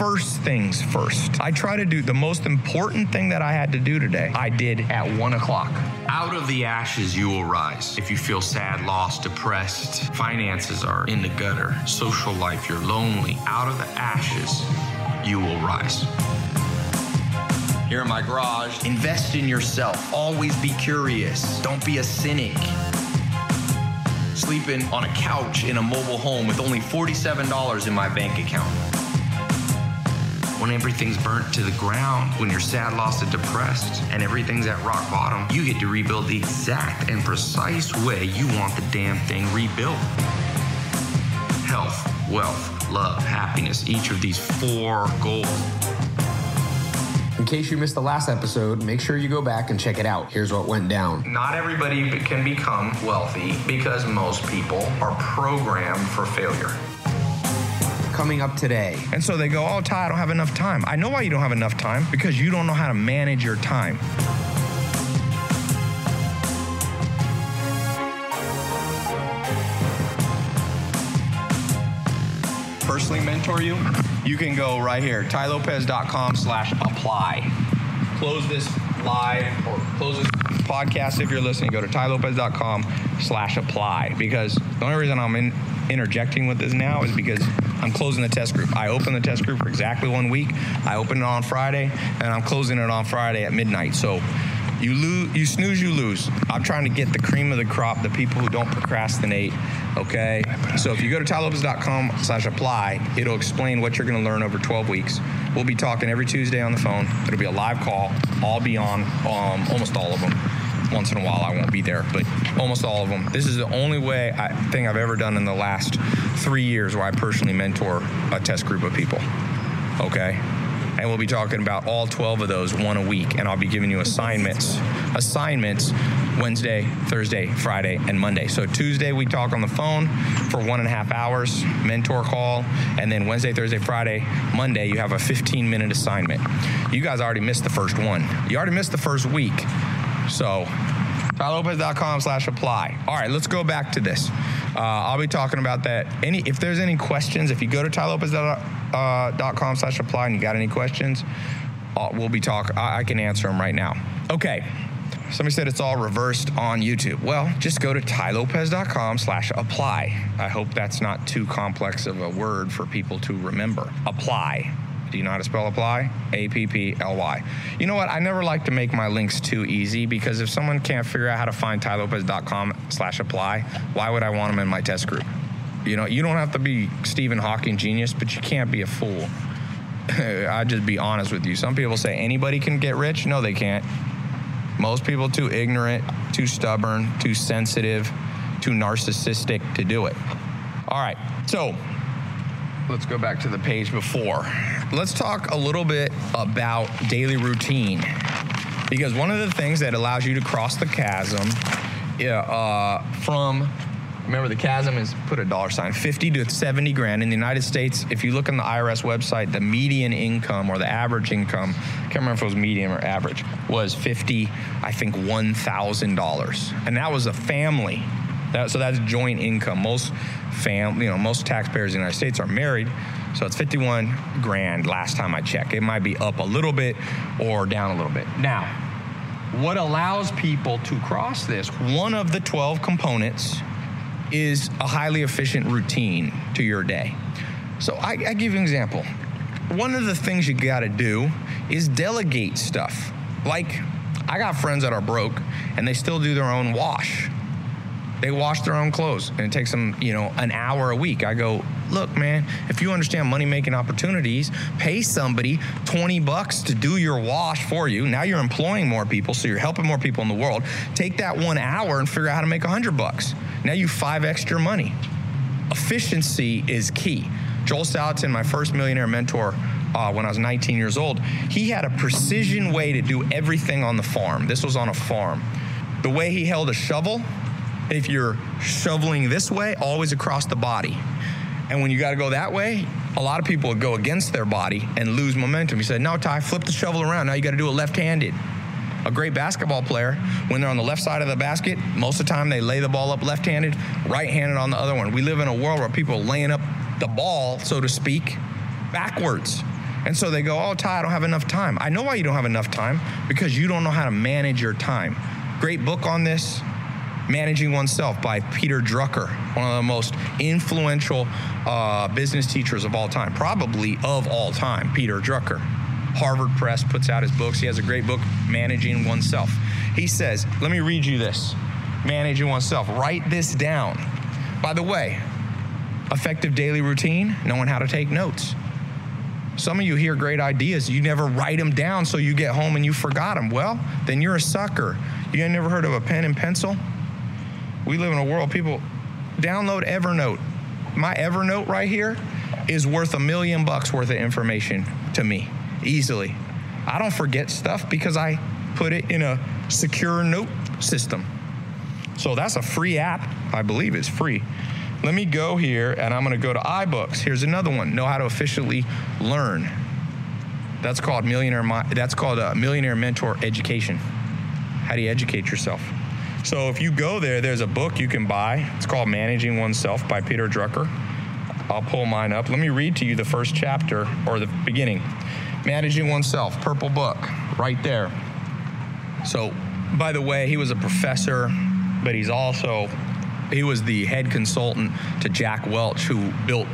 first things first. I try to do the most important thing that I had to do today, I did at one o'clock. Out of the ashes, you will rise. If you feel sad, lost, depressed, finances are in the gutter, social life, you're lonely, out of the ashes, you will rise. Here in my garage, invest in yourself. Always be curious. Don't be a cynic. Sleeping on a couch in a mobile home with only $47 in my bank account when everything's burnt to the ground, when you're sad, lost, and depressed, and everything's at rock bottom, you get to rebuild the exact and precise way you want the damn thing rebuilt. Health, wealth, love, happiness, each of these four goals. In case you missed the last episode, make sure you go back and check it out. Here's what went down. Not everybody can become wealthy because most people are programmed for failure coming up today. And so they go, Oh, Tai, I don't have enough time. I know why you don't have enough time because you don't know how to manage your time. Personally mentor you, you can go right here, tailopez.com slash apply. Close this live or close this podcast if you're listening. Go to tailopez.com slash apply because the only reason I'm in, interjecting with this now is because I'm closing the test group. I opened the test group for exactly one week. I opened it on Friday, and I'm closing it on Friday at midnight. So you lose, you snooze, you lose. I'm trying to get the cream of the crop, the people who don't procrastinate. Okay. So if you go to tailopez.com slash apply, it'll explain what you're going to learn over 12 weeks. We'll be talking every Tuesday on the phone. It'll be a live call. I'll be on um, almost all of them once in a while I won't be there, but almost all of them. This is the only way I, thing I've ever done in the last three years where I personally mentor a test group of people. Okay. And we'll be talking about all 12 of those one a week, and I'll be giving you assignments. Assignments Wednesday, Thursday, Friday, and Monday. So Tuesday we talk on the phone for one and a half hours, mentor call, and then Wednesday, Thursday, Friday, Monday you have a 15 minute assignment. You guys already missed the first one. You already missed the first week. So, tailopez.com slash apply. All right, let's go back to this. Uh, I'll be talking about that. Any If there's any questions, if you go to tailopez.com slash apply and you got any questions, uh, we'll be talking. I can answer them right now. Okay. Somebody said it's all reversed on YouTube. Well, just go to tylopez.com slash apply. I hope that's not too complex of a word for people to remember. Apply. Do you know how to spell apply? A P P L Y. You know what? I never like to make my links too easy because if someone can't figure out how to find tailopez.com slash apply, why would I want them in my test group? You know, you don't have to be Stephen Hawking genius, but you can't be a fool. I'd just be honest with you. Some people say anybody can get rich. No, they can't. Most people too ignorant, too stubborn, too sensitive, too narcissistic to do it. All right. So let's go back to the page before. Let's talk a little bit about daily routine. Because one of the things that allows you to cross the chasm uh, from remember the chasm is put a dollar sign 50 to 70 grand in the united states if you look on the irs website the median income or the average income i can't remember if it was median or average was 50 i think $1000 and that was a family that, so that's joint income most fam, you know, most taxpayers in the United States are married. So it's 51 grand last time I checked. It might be up a little bit or down a little bit. Now, what allows people to cross this, one of the 12 components is a highly efficient routine to your day. So I, I give you an example. One of the things you got to do is delegate stuff. Like, I got friends that are broke and they still do their own wash they wash their own clothes and it takes them, you know, an hour a week. I go, look, man, if you understand money making opportunities, pay somebody 20 bucks to do your wash for you. Now you're employing more people, so you're helping more people in the world. Take that one hour and figure out how to make 100 bucks. Now you five extra money. Efficiency is key. Joel Salatin, my first millionaire mentor, uh, when I was 19 years old, he had a precision way to do everything on the farm. This was on a farm. The way he held a shovel if you're shoveling this way, always across the body. And when you got to go that way, a lot of people would go against their body and lose momentum. He said, No, Tai, flip the shovel around. Now you got to do it left handed. A great basketball player, when they're on the left side of the basket, most of the time they lay the ball up left handed, right handed on the other one. We live in a world where people are laying up the ball, so to speak, backwards. And so they go, Oh, Tai, I don't have enough time. I know why you don't have enough time because you don't know how to manage your time. Great book on this Managing Oneself by Peter Drucker, one of the most influential uh, business teachers of all time, probably of all time, Peter Drucker. Harvard Press puts out his books. He has a great book, Managing Oneself. He says, let me read you this Managing Oneself. Write this down. By the way, effective daily routine, knowing how to take notes. Some of you hear great ideas, you never write them down, so you get home and you forgot them. Well, then you're a sucker. You ain't never heard of a pen and pencil? We live in a world, people download Evernote. My Evernote right here is worth a million bucks worth of information to me, easily. I don't forget stuff because I put it in a secure note system. So that's a free app. I believe it's free. Let me go here and I'm going to go to iBooks. Here's another one. Know how to efficiently learn. That's called millionaire. That's called a millionaire mentor education. How do you educate yourself? So if you go there, there's a book you can buy. It's called Managing Oneself by Peter Drucker. I'll pull mine up. Let me read to you the first chapter or the beginning. Managing Oneself, purple book, right there. So, by the way, he was a professor, but he's also he was the head consultant to Jack Welch, who built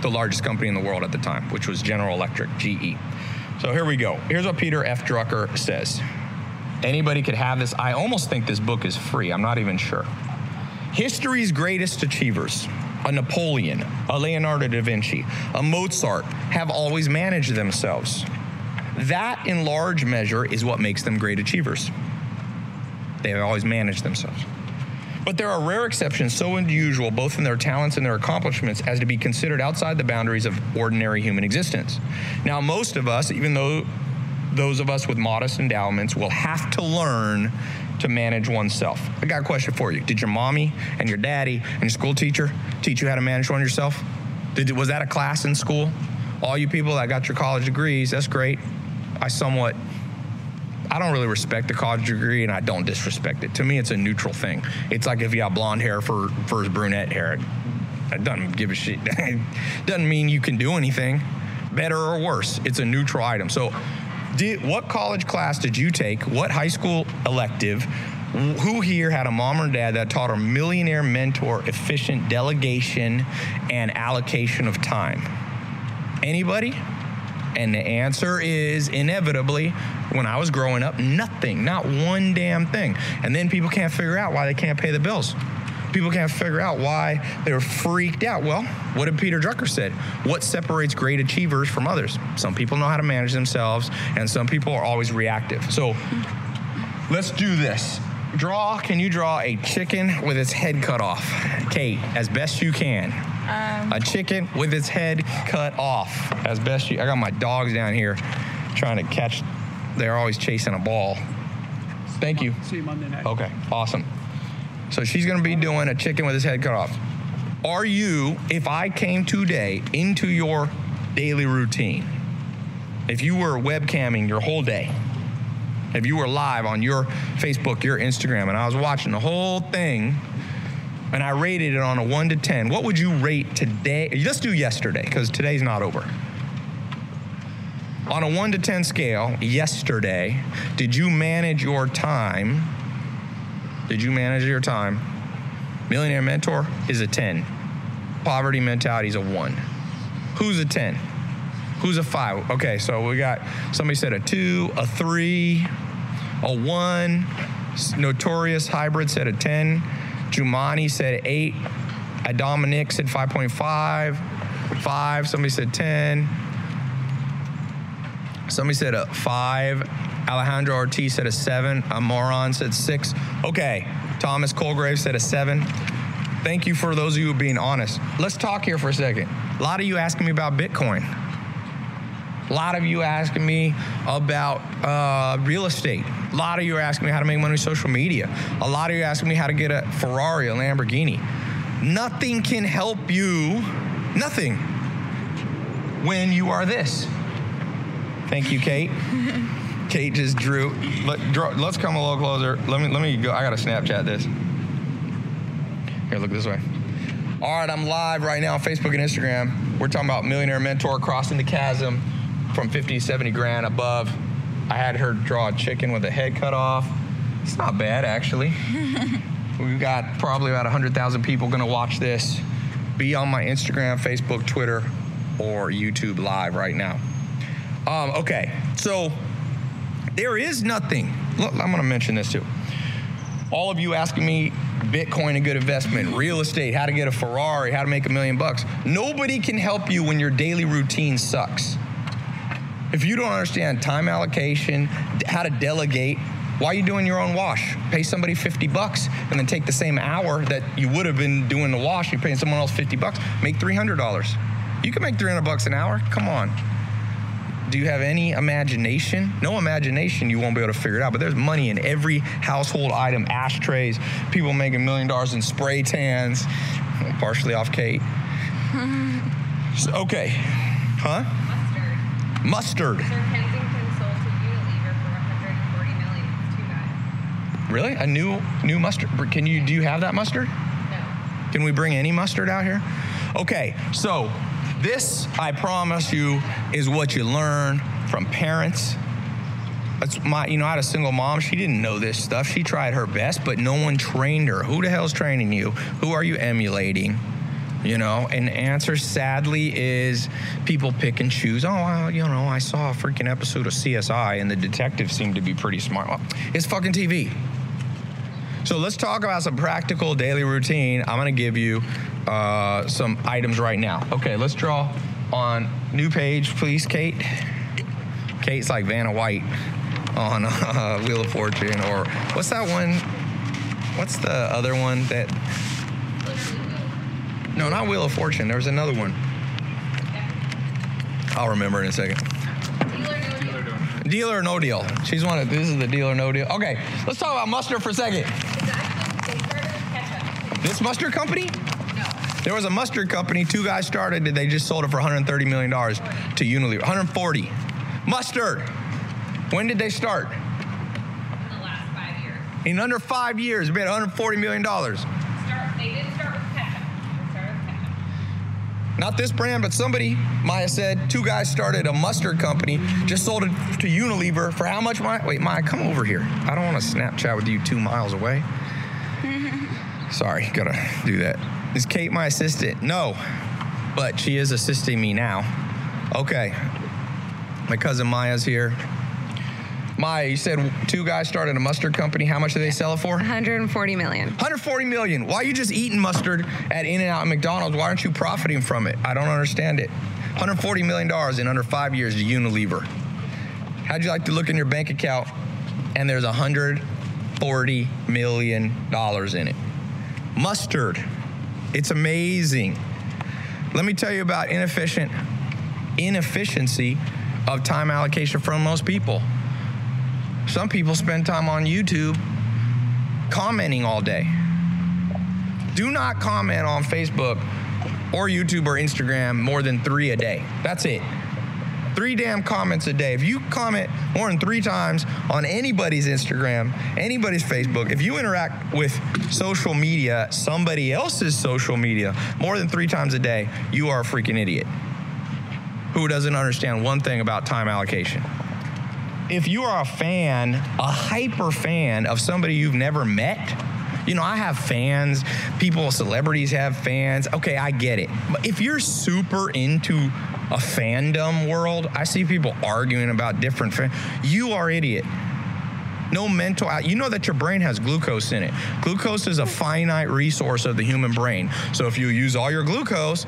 the largest company in the world at the time, which was General Electric, GE. So here we go. Here's what Peter F. Drucker says. Anybody could have this. I almost think this book is free. I'm not even sure. History's greatest achievers, a Napoleon, a Leonardo da Vinci, a Mozart, have always managed themselves. That, in large measure, is what makes them great achievers. They have always managed themselves. But there are rare exceptions so unusual, both in their talents and their accomplishments, as to be considered outside the boundaries of ordinary human existence. Now, most of us, even though those of us with modest endowments will have to learn to manage oneself. I got a question for you. Did your mommy and your daddy and your school teacher teach you how to manage one yourself? Did, was that a class in school? All you people that got your college degrees, that's great. I somewhat I don't really respect the college degree and I don't disrespect it. To me, it's a neutral thing. It's like if you have blonde hair for for brunette hair. It doesn't give a shit. doesn't mean you can do anything better or worse. It's a neutral item. So did, what college class did you take? What high school elective? Who here had a mom or dad that taught a millionaire mentor efficient delegation and allocation of time? Anybody? And the answer is inevitably, when I was growing up, nothing, not one damn thing. And then people can't figure out why they can't pay the bills people can't figure out why they're freaked out. Well, what did Peter Drucker said? What separates great achievers from others? Some people know how to manage themselves, and some people are always reactive. So let's do this. Draw, can you draw a chicken with its head cut off? Kate, as best you can. Um, a chicken with its head cut off, as best you. I got my dogs down here trying to catch. They're always chasing a ball. Thank you. See you Monday night. Okay, awesome. So she's going to be doing a chicken with his head cut off. Are you, if I came today into your daily routine, if you were webcamming your whole day, if you were live on your Facebook, your Instagram, and I was watching the whole thing, and I rated it on a one to 10, what would you rate today? Let's do yesterday, because today's not over. On a one to 10 scale, yesterday, did you manage your time did you manage your time? Millionaire mentor is a 10. Poverty mentality is a 1. Who's a 10? Who's a 5? Okay, so we got somebody said a 2, a 3, a 1. Notorious Hybrid said a 10. Jumani said 8. A Dominic said 5.5. 5. Somebody said 10. Somebody said a 5. Alejandro Ortiz said a seven. A moron said six. Okay. Thomas Colgrave said a seven. Thank you for those of you being honest. Let's talk here for a second. A lot of you asking me about Bitcoin. A lot of you asking me about uh, real estate. A lot of you are asking me how to make money with social media. A lot of you asking me how to get a Ferrari, a Lamborghini. Nothing can help you, nothing, when you are this. Thank you, Kate. Kate just drew. Let, let's come a little closer. Let me let me go. I gotta Snapchat this. Here, look this way. All right, I'm live right now on Facebook and Instagram. We're talking about millionaire mentor crossing the chasm. from 50 to 70 grand above. I had her draw a chicken with a head cut off. It's not bad, actually. We've got probably about 100,000 people going to watch this. Be on my Instagram, Facebook, Twitter, or YouTube live right now. Um, okay, so there is nothing. Look, I'm going to mention this too. All of you asking me Bitcoin a good investment, real estate, how to get a Ferrari, how to make a million bucks. Nobody can help you when your daily routine sucks. If you don't understand time allocation, how to delegate, why are you doing your own wash? Pay somebody 50 bucks and then take the same hour that you would have been doing the wash, you're paying someone else 50 bucks, make $300. You can make 300 bucks an hour. Come on. Do you have any imagination? No imagination, you won't be able to figure it out. But there's money in every household item ashtrays, people making a million dollars in spray tans, partially off Kate. So- okay. Huh? Mustard. Mustard. Sir Kensington sold to Unilever for 140 million. It's too bad. Really? A new new mustard? Can you do you have that mustard? No. Can we bring any mustard out here? Okay, so this, I promise you, is what you learn from parents. That's my, you know, I had a single mom. She didn't know this stuff. She tried her best, but no one trained her. Who the hell's training you? Who are you emulating? You know, and the answer sadly is people pick and choose. Oh, well, you know, I saw a freaking episode of CSI and the detectives seemed to be pretty smart. Well, it's fucking TV. So let's talk about some practical daily routine. I'm gonna give you uh, some items right now. Okay, let's draw on new page, please, Kate. Kate's like Vanna White on uh, Wheel of Fortune, or what's that one? What's the other one that? No, not Wheel of Fortune. There was another one. I'll remember in a second. Dealer, no deal. Or no deal. She's one of this is the deal or no deal. Okay, let's talk about mustard for a second. It's actually, they started with ketchup. This mustard company? There was a mustard company. Two guys started it. They just sold it for 130 million dollars to Unilever. 140. Mustard. When did they start? In the last five years. In under five years, made 140 million dollars. Start, they did start with ketchup. They with ketchup. Not this brand, but somebody. Maya said two guys started a mustard company. Just sold it to Unilever for how much? Maya? Wait, Maya, come over here. I don't want to Snapchat with you two miles away. Sorry, gotta do that. Is Kate my assistant? No, but she is assisting me now. Okay. My cousin Maya's here. Maya, you said two guys started a mustard company. How much did they sell it for? 140 million. 140 million. Why are you just eating mustard at In and Out and McDonald's? Why aren't you profiting from it? I don't understand it. 140 million dollars in under five years to Unilever. How'd you like to look in your bank account and there's 140 million dollars in it? Mustard. It's amazing. Let me tell you about inefficient inefficiency of time allocation from most people. Some people spend time on YouTube commenting all day. Do not comment on Facebook or YouTube or Instagram more than three a day. That's it. Three damn comments a day. If you comment more than three times on anybody's Instagram, anybody's Facebook, if you interact with social media, somebody else's social media, more than three times a day, you are a freaking idiot who doesn't understand one thing about time allocation if you are a fan, a hyper fan of somebody you've never met, you know, I have fans, people, celebrities have fans. Okay, I get it. But if you're super into a fandom world, I see people arguing about different fans. You are idiot. No mental, you know that your brain has glucose in it. Glucose is a finite resource of the human brain. So if you use all your glucose,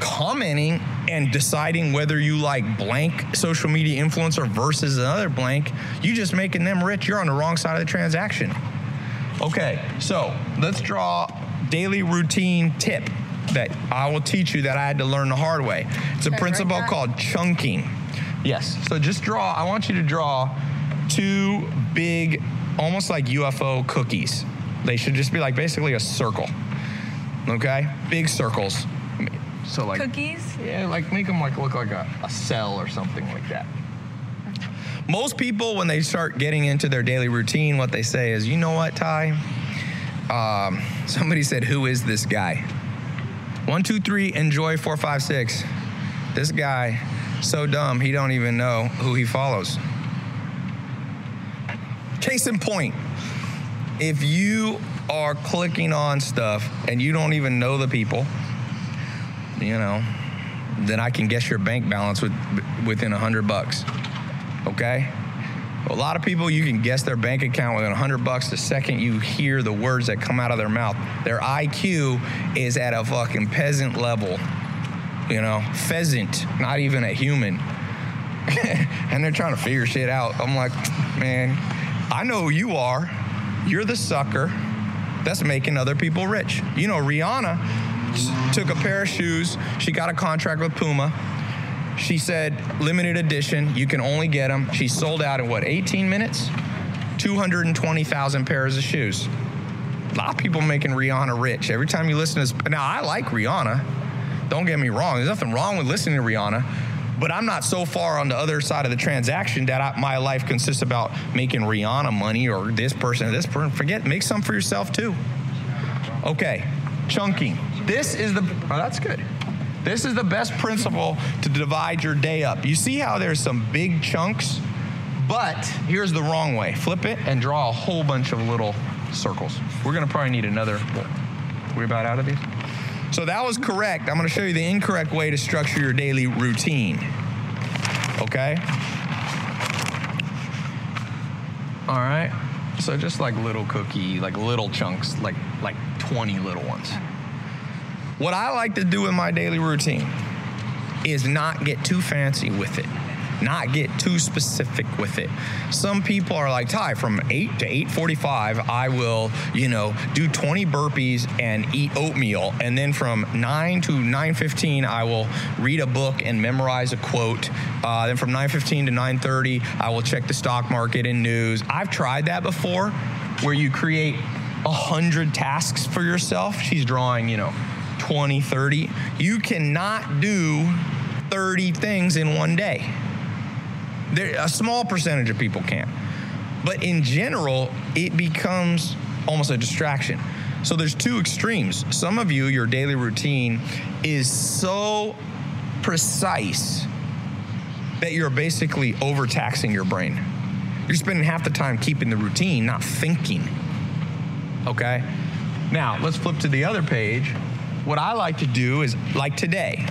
commenting and deciding whether you like blank social media influencer versus another blank, you just making them rich. You're on the wrong side of the transaction. Okay, so let's draw daily routine tip that I will teach you that I had to learn the hard way. It's a principle that? called chunking. Yes. So just draw, I want you to draw two big, almost like UFO cookies. They should just be like basically a circle. Okay? Big circles. So like Cookies? yeah, like make them like look like a, a cell or something like that. Most people, when they start getting into their daily routine, what they say is, you know what, Tai? Um, somebody said, who is this guy? One, two, three, enjoy four, five, six. This guy So dumb, he don't even know who he follows. Case in point, if you are clicking on stuff and you don't even know the people, you know, then I can guess your bank balance with, within a hundred bucks. Okay? A lot of people, you can guess their bank account within hundred bucks the second you hear the words that come out of their mouth. Their IQ is at a fucking peasant level. You know, pheasant, not even a human. and they're trying to figure shit out. I'm like, man, I know who you are. You're the sucker that's making other people rich. You know, Rihanna took a pair of shoes. She got a contract with Puma. She said, limited edition, you can only get them. She sold out in what, 18 minutes? 220,000 pairs of shoes. A lot of people making Rihanna rich. Every time you listen to this, now I like Rihanna. Don't get me wrong. There's nothing wrong with listening to Rihanna, but I'm not so far on the other side of the transaction that I, my life consists about making Rihanna money or this person or this person. Forget, make some for yourself too. Okay, chunking. This is the, oh, that's good. This is the best principle to divide your day up. You see how there's some big chunks, but here's the wrong way. Flip it and draw a whole bunch of little circles. We're gonna probably need another, We're about out of these? So that was correct. I'm gonna show you the incorrect way to structure your daily routine. Okay? All right. So just like little cookie, like little chunks, like like 20 little ones. What I like to do in my daily routine is not get too fancy with it. Not get too specific with it. Some people are like, Tai, from 8 to 8.45, I will, you know, do 20 burpees and eat oatmeal. And then from 9 to 9.15, I will read a book and memorize a quote. Uh, then from 9.15 to 9.30, I will check the stock market and news. I've tried that before where you create a 100 tasks for yourself. She's drawing, you know, 20, 30. You cannot do 30 things in one day. There, a small percentage of people can. But in general, it becomes almost a distraction. So there's two extremes. Some of you, your daily routine is so precise that you're basically overtaxing your brain. You're spending half the time keeping the routine, not thinking. Okay? Now, let's flip to the other page. What I like to do is, like today,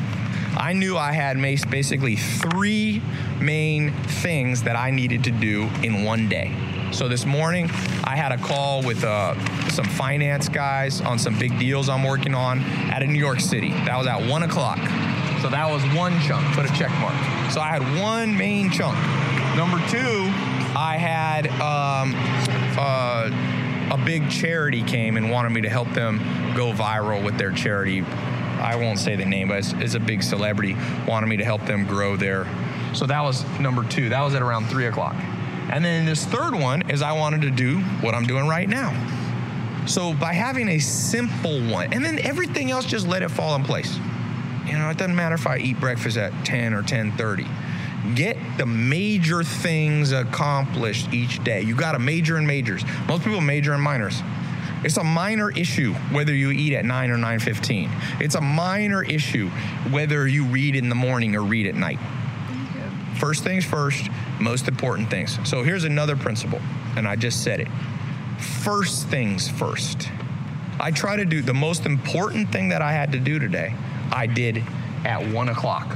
I knew I had basically three main things that I needed to do in one day. So this morning, I had a call with uh, some finance guys on some big deals I'm working on out of New York City. That was at one o'clock. So that was one chunk. Put a check mark. So I had one main chunk. Number two, I had um, uh, a big charity came and wanted me to help them go viral with their charity I won't say the name, but it's, it's, a big celebrity, wanted me to help them grow their. So that was number two. That was at around three o'clock. And then this third one is I wanted to do what I'm doing right now. So by having a simple one, and then everything else, just let it fall in place. You know, it doesn't matter if I eat breakfast at 10 or 10:30. Get the major things accomplished each day. You got to major in majors. Most people major in minors. It's a minor issue whether you eat at 9 or 9:15. It's a minor issue whether you read in the morning or read at night. First things first, most important things. So here's another principle, and I just said it. First things first. I try to do the most important thing that I had to do today, I did at one o'clock.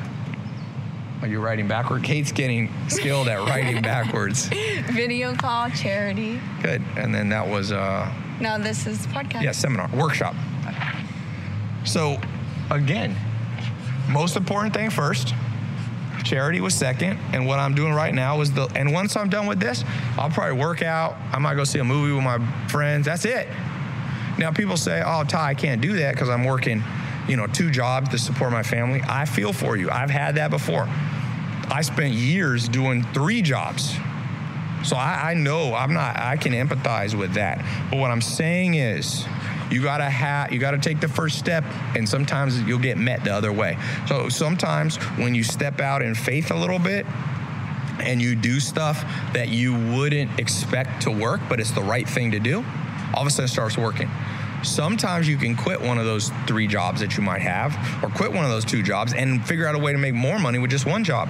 Are you writing backward? Kate's getting skilled at writing backwards. Video call, charity. Good. And then that was uh no, this is podcast. Yeah, seminar, workshop. So, again, most important thing first. Charity was second, and what I'm doing right now is the. And once I'm done with this, I'll probably work out. I might go see a movie with my friends. That's it. Now people say, "Oh, Tai, I can't do that because I'm working, you know, two jobs to support my family." I feel for you. I've had that before. I spent years doing three jobs so I, I know I'm not, I can empathize with that. But what I'm saying is, you gotta have you gotta take the first step and sometimes you'll get met the other way so sometimes when you step out in faith a little bit and you do stuff that you wouldn't expect to work but it's the right thing to do all of a sudden it starts working sometimes you can quit one of those three jobs that you might have or quit one of those two jobs and figure out a way to make more money with just one job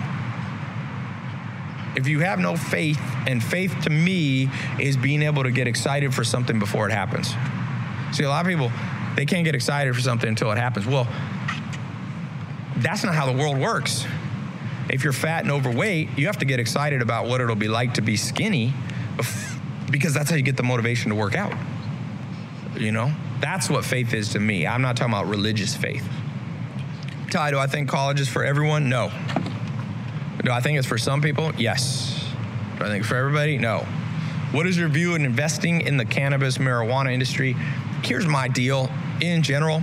If you have no faith, and faith to me is being able to get excited for something before it happens. See, a lot of people, they can't get excited for something until it happens. Well, that's not how the world works. If you're fat and overweight, you have to get excited about what it'll be like to be skinny because that's how you get the motivation to work out. You know? That's what faith is to me. I'm not talking about religious faith. Tai, do I think college is for everyone? No. Do I think it's for some people? Yes. Do I think for everybody? No. What is your view on investing in the cannabis marijuana industry? Here's my deal in general.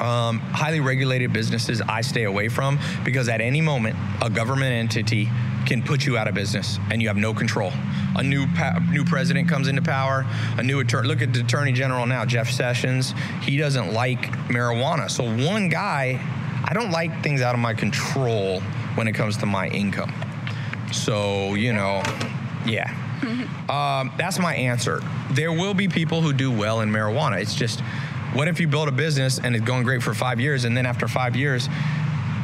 Um, highly regulated businesses I stay away from because at any moment a government entity can put you out of business and you have no control. A new pa- new president comes into power, a new attorney. Look at the attorney general now, Jeff Sessions. He doesn't like marijuana. So one guy, I don't like things out of my control when it comes to my income. So you know, yeah. Um, that's my answer. There will be people who do well in marijuana. It's just, what if you build a business and it's going great for five years, and then after five years,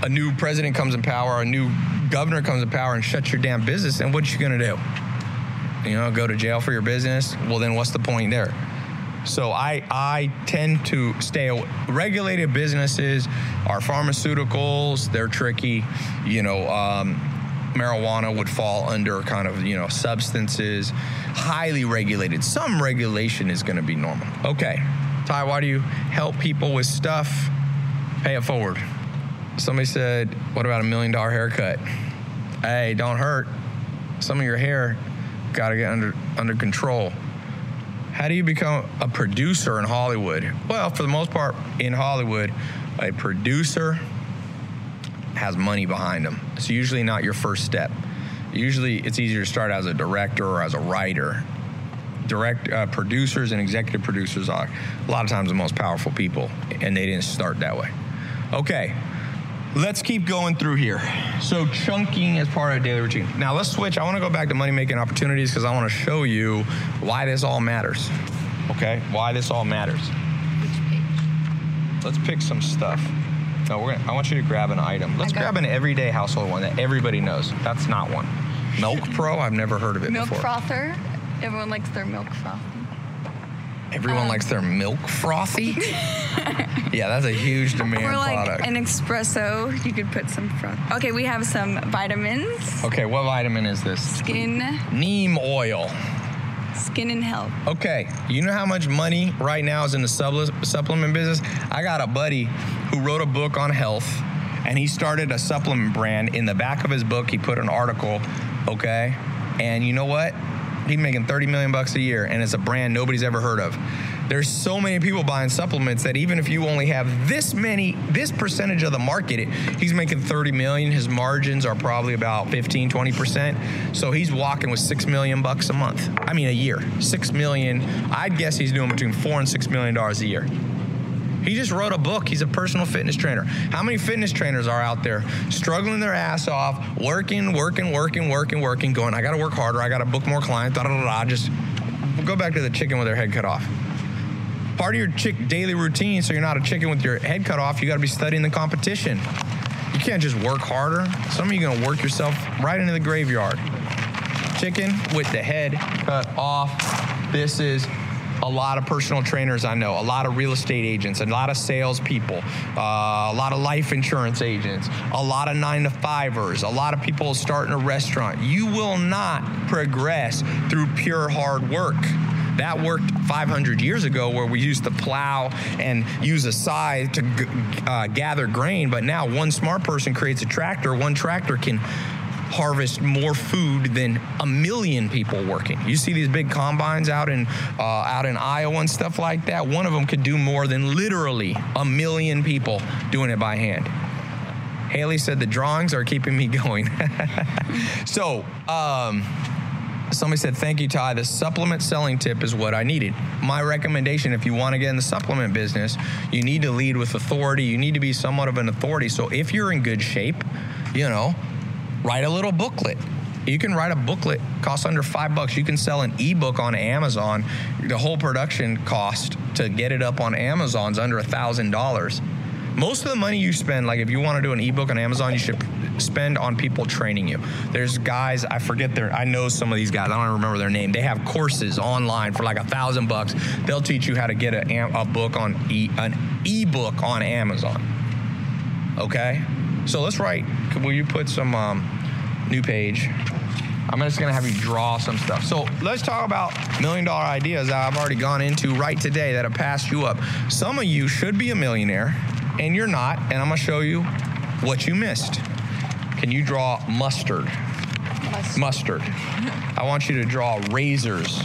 a new president comes in power, a new governor comes to power, and shuts your damn business, and what you gonna do? You know, go to jail for your business? Well, then what's the point there? So I I tend to stay away. regulated businesses are pharmaceuticals. They're tricky. You know, um, marijuana would fall under kind of you know substances, highly regulated. Some regulation is going to be normal. Okay, Tai, why do you help people with stuff? Pay it forward. Somebody said, "What about a million dollar haircut?" Hey, don't hurt. Some of your hair got to get under under control. How do you become a producer in Hollywood? Well, for the most part, in Hollywood, a producer has money behind them. It's usually not your first step. Usually, it's easier to start as a director or as a writer. Direct uh, producers and executive producers are a lot of times the most powerful people, and they didn't start that way. Okay, let's keep going through here. So, chunking is part of a daily routine. Now, let's switch. I want to go back to money making opportunities because I want to show you why this all matters. Okay, why this all matters. Let's pick some stuff. No, we're gonna, I want you to grab an item. Let's grab an everyday household one that everybody knows. That's not one. Milk Pro, I've never heard of it Milk before. frother. Everyone likes their milk frothy. Everyone Um, likes their milk frothy. yeah, that's a huge demand Or like product. an espresso, you could put some froth. Okay, we have some vitamins, okay, what vitamin is this? skin, Neem oil. skin and health. Okay, you know how much money right now is in the supplement business? I got a buddy who wrote a book on health and he started a supplement brand. In the back of his book, he put an article, okay? And you know what? He's making 30 million bucks a year and it's a brand nobody's ever heard of. There's so many people buying supplements that even if you only have this many, this percentage of the market, he's making 30 million. His margins are probably about 15, 20%. So he's walking with 6 million bucks a month. I mean, a year. 6 million. I'd guess he's doing between 4 and 6 million dollars a year. He just wrote a book. He's a personal fitness trainer. How many fitness trainers are out there struggling their ass off, working, working, working, working, working, going, I got to work harder. I got to book more clients, da da da da. Just go back to the chicken with their head cut off. Part of your chick daily routine, so you're not a chicken with your head cut off, you got to be studying the competition. You can't just work harder. Some of you going to work yourself right into the graveyard chicken with the head cut off. This is a lot of personal trainers I know, a lot of real estate agents, a lot of salespeople, uh, a lot of life insurance agents, a lot of nine to fivers, a lot of people starting a restaurant. You will not progress through pure hard work. That worked 500 years ago where we used to plow and use a scythe to g- uh, gather grain, but now one smart person creates a tractor, one tractor can harvest more food than a million people working. You see these big combines out in uh, out in Iowa and stuff like that. One of them could do more than literally a million people doing it by hand. Haley said the drawings are keeping me going. so, um, somebody said, Thank you, Tai. The supplement selling tip is what I needed. My recommendation if you want to get in the supplement business, you need to lead with authority. You need to be somewhat of an authority. So, if you're in good shape, you know, write a little booklet. You can write a booklet, costs under five bucks. You can sell an ebook on Amazon. The whole production cost to get it up on Amazon's under a thousand dollars. Most of the money you spend, like if you want to do an ebook on Amazon, you should spend on people training you. There's guys I forget their. I know some of these guys. I don't remember their name. They have courses online for like a thousand bucks. They'll teach you how to get a, a book on e, an ebook on Amazon. Okay, so let's write. Will you put some um, new page? I'm just gonna have you draw some stuff. So let's talk about million dollar ideas that I've already gone into right today that have passed you up. Some of you should be a millionaire and you're not, and I'm gonna show you what you missed. Can you draw mustard? Mustard. I want you to draw razors.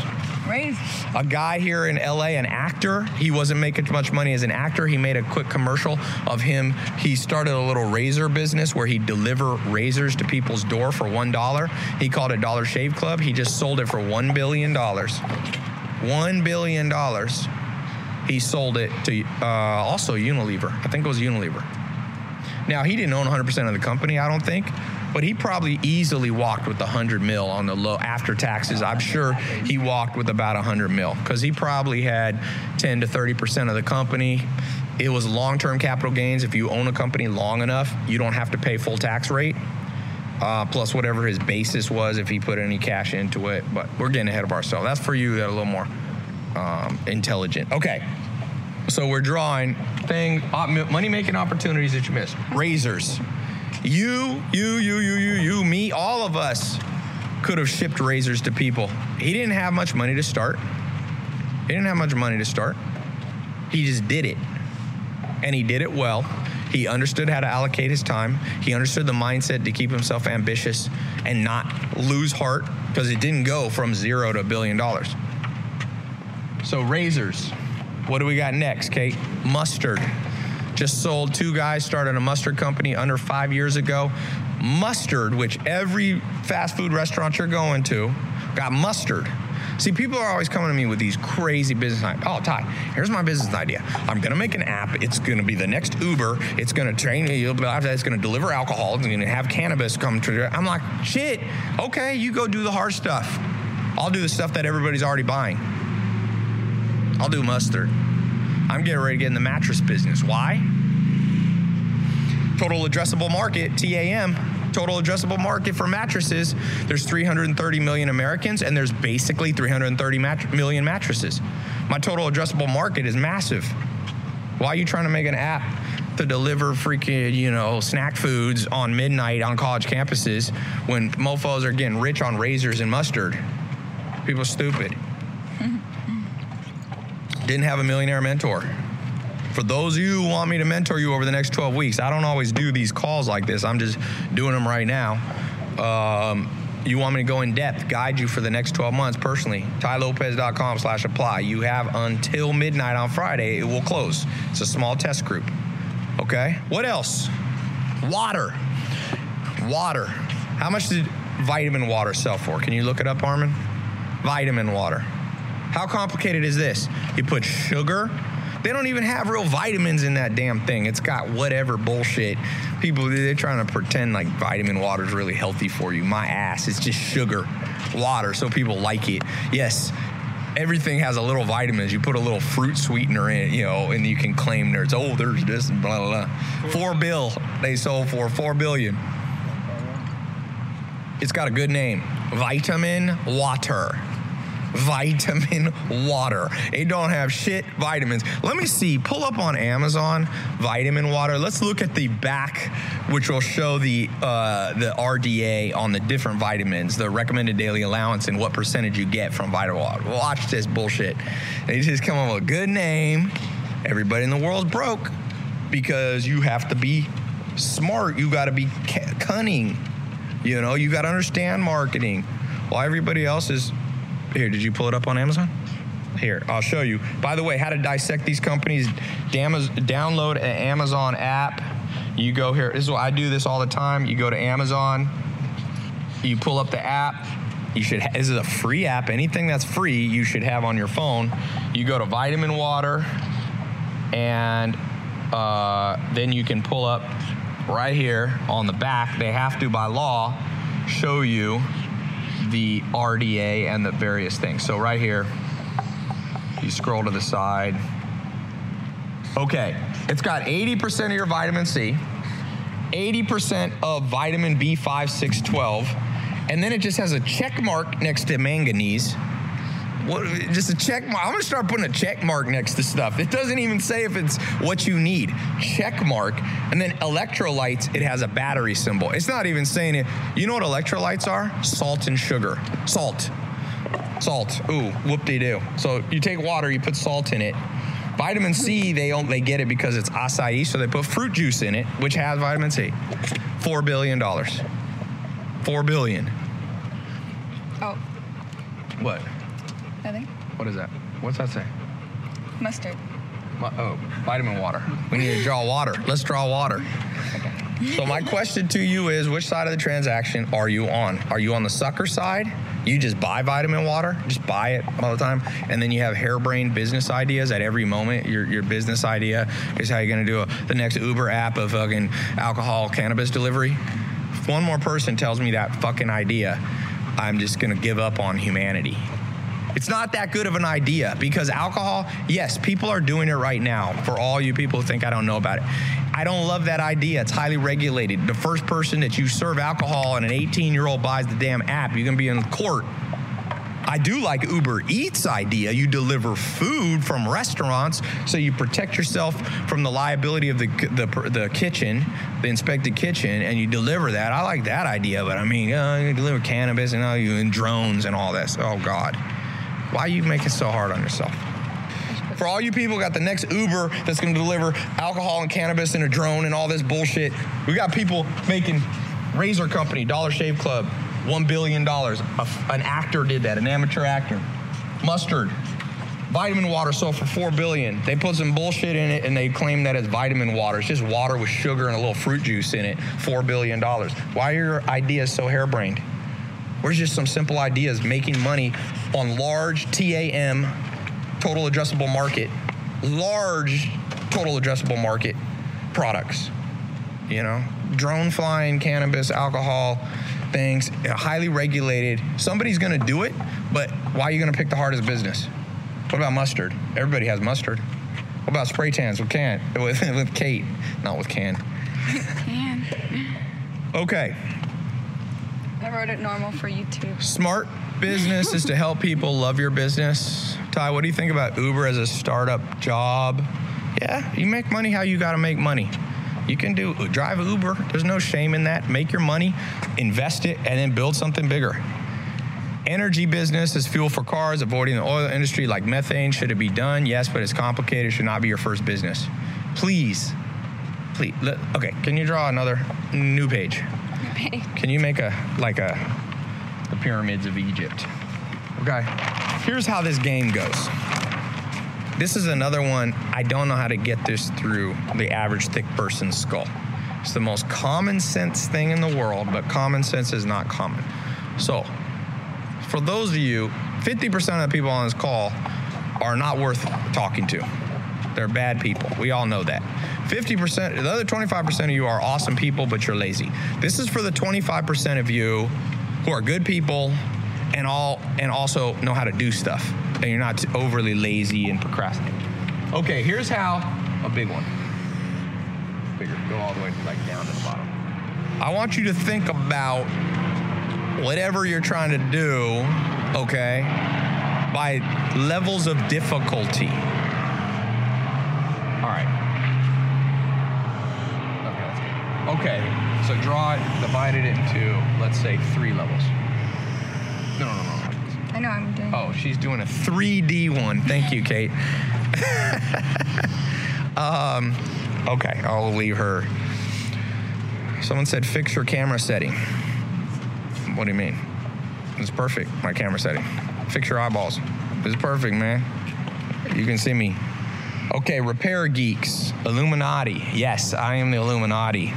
Raise. A guy here in LA, an actor, he wasn't making much money as an actor. He made a quick commercial of him. He started a little razor business where he'd deliver razors to people's door for $1. He called it Dollar Shave Club. He just sold it for $1 billion. $1 billion. He sold it to uh, also Unilever. I think it was Unilever. Now, he didn't own 100% of the company, I don't think, but he probably easily walked with 100 mil on the low after taxes. I'm sure he walked with about 100 mil because he probably had 10 to 30% of the company. It was long-term capital gains. If you own a company long enough, you don't have to pay full tax rate. Uh, plus whatever his basis was if he put any cash into it. But we're getting ahead of ourselves. That's for you that are a little more um, intelligent. Okay. So we're drawing thing money making opportunities that you missed. Razors. You, you, you, you, you, you, me, all of us could have shipped razors to people. He didn't have much money to start. He didn't have much money to start. He just did it. And he did it well. He understood how to allocate his time. He understood the mindset to keep himself ambitious and not lose heart because it didn't go from zero to a billion dollars. So, razors. What do we got next, Kate? Mustard. Just sold two guys, started a mustard company under five years ago. Mustard, which every fast food restaurant you're going to, got mustard. See, people are always coming to me with these crazy business ideas. Oh, Tai, here's my business idea. I'm to make an app. It's to be the next Uber. It's to train you. It's to deliver alcohol. It's to have cannabis come to I'm like, shit, okay, you go do the hard stuff. I'll do the stuff that everybody's already buying. I'll do mustard. I'm getting ready to get in the mattress business. Why? Total addressable market, TAM, total addressable market for mattresses, there's 330 million Americans and there's basically 330 mat- million mattresses. My total addressable market is massive. Why are you trying to make an app to deliver freaking, you know, snack foods on midnight on college campuses when mofos are getting rich on razors and mustard? People stupid. Didn't have a millionaire mentor. For those of you who want me to mentor you over the next 12 weeks, I don't always do these calls like this. I'm just doing them right now. Um, you want me to go in depth, guide you for the next 12 months personally, tailopez.com slash apply. You have until midnight on Friday. It will close. It's a small test group. Okay? What else? Water. Water. How much did vitamin water sell for? Can you look it up, Armin? Vitamin water. How complicated is this? You put sugar. They don't even have real vitamins in that damn thing. It's got whatever bullshit. People, they're trying to pretend like vitamin water is really healthy for you. My ass, it's just sugar, water, so people like it. Yes, everything has a little vitamins. You put a little fruit sweetener in it, you know, and you can claim there's, oh, there's this and blah, blah, blah. Four bill they sold for, four billion. It's got a good name Vitamin Water vitamin water. It don't have shit vitamins. Let me see. Pull up on Amazon vitamin water. Let's look at the back, which will show the uh, the RDA on the different vitamins, the recommended daily allowance, and what percentage you get from vitamin water. Watch this bullshit. They just come up with a good name. Everybody in the world's broke because you have to be smart. You got to be cunning. You know, you got to understand marketing. While everybody else is here, did you pull it up on Amazon? Here, I'll show you. By the way, how to dissect these companies. Download an Amazon app. You go here. This is what I do this all the time. You go to Amazon. You pull up the app. You should. Ha- this is a free app. Anything that's free, you should have on your phone. You go to Vitamin Water, and uh, then you can pull up right here on the back. They have to, by law, show you the RDA and the various things. So right here, you scroll to the side. Okay, it's got 80% of your vitamin C, 80% of vitamin B5, 6, 12, and then it just has a check mark next to manganese. What, just a check mark. I'm gonna start putting a check mark next to stuff. It doesn't even say if it's what you need. Check mark, and then electrolytes. It has a battery symbol. It's not even saying it. You know what electrolytes are? Salt and sugar. Salt. Salt. Ooh, whoop-de-doo. So you take water, you put salt in it. Vitamin C, they don't, they get it because it's acai, so they put fruit juice in it, which has vitamin C. Four billion dollars. Four billion. Oh, What? Nothing. What is that? What's that say? Mustard. Mu- Oh, vitamin water. We need to draw water. Let's draw water. So my question to you is, which side of the transaction are you on? Are you on the sucker side? You just buy vitamin water, just buy it all the time, and then you have harebrained business ideas at every moment. Your your business idea is how you're going to do a, the next Uber app of fucking alcohol cannabis delivery. If one more person tells me that fucking idea, I'm just going to give up on humanity. It's not that good of an idea because alcohol, yes, people are doing it right now. For all you people who think I don't know about it, I don't love that idea. It's highly regulated. The first person that you serve alcohol and an 18 year old buys the damn app, you're gonna be in court. I do like Uber Eats idea. You deliver food from restaurants, so you protect yourself from the liability of the the, the kitchen, the inspected kitchen, and you deliver that. I like that idea, but I mean, uh, you deliver cannabis and all you and drones and all this. Oh God, why are you making it so hard on yourself? For all you people got the next Uber that's to deliver alcohol and cannabis in a drone and all this bullshit, we got people making Razor Company, Dollar Shave Club, one billion dollars. An actor did that, an amateur actor. Mustard, vitamin water sold for four billion. They put some bullshit in it and they claim that it's vitamin water. It's just water with sugar and a little fruit juice in it. Four billion dollars. Why are your ideas so harebrained? Where's just some simple ideas making money on large TAM, total addressable market, large total addressable market products? You know, drone flying, cannabis, alcohol, things, uh, highly regulated. Somebody's gonna do it, but why are you gonna pick the hardest business? What about mustard? Everybody has mustard. What about spray tans with can with, with Kate, not with can? Man, Okay. I wrote it normal for YouTube. Smart business is to help people love your business. Tai, what do you think about Uber as a startup job? Yeah, you make money how you got to make money. You can do drive Uber. There's no shame in that. Make your money, invest it, and then build something bigger. Energy business is fuel for cars, avoiding the oil industry like methane. Should it be done? Yes, but it's complicated. It should not be your first business. Please, please. Let, okay, can you draw another new page? Okay. Can you make a like a pyramids of Egypt? Okay. Here's how this game goes. This is another one. I don't know how to get this through the average thick person's skull. It's the most common sense thing in the world, but common sense is not common. So, for those of you, 50% of the people on this call are not worth talking to. They're bad people. We all know that. 50%, the other 25% of you are awesome people, but you're lazy. This is for the 25% of you who are good people and all and also know how to do stuff. And you're not overly lazy and procrastinate. Okay, here's how a big one. Bigger. Go all the way like down to the bottom. I want you to think about whatever you're trying to do, okay, by levels of difficulty. All right. Okay, that's good. Okay, so draw it, divide it into, let's say, three levels. No, no, no, no. I know I'm doing. Oh, she's doing a 3D one. Thank you, Kate. um, okay, I'll leave her. Someone said fix your camera setting. What do you mean? It's perfect, my camera setting. Fix your eyeballs. It's perfect, man. You can see me. Okay, repair geeks. Illuminati. Yes, I am the Illuminati.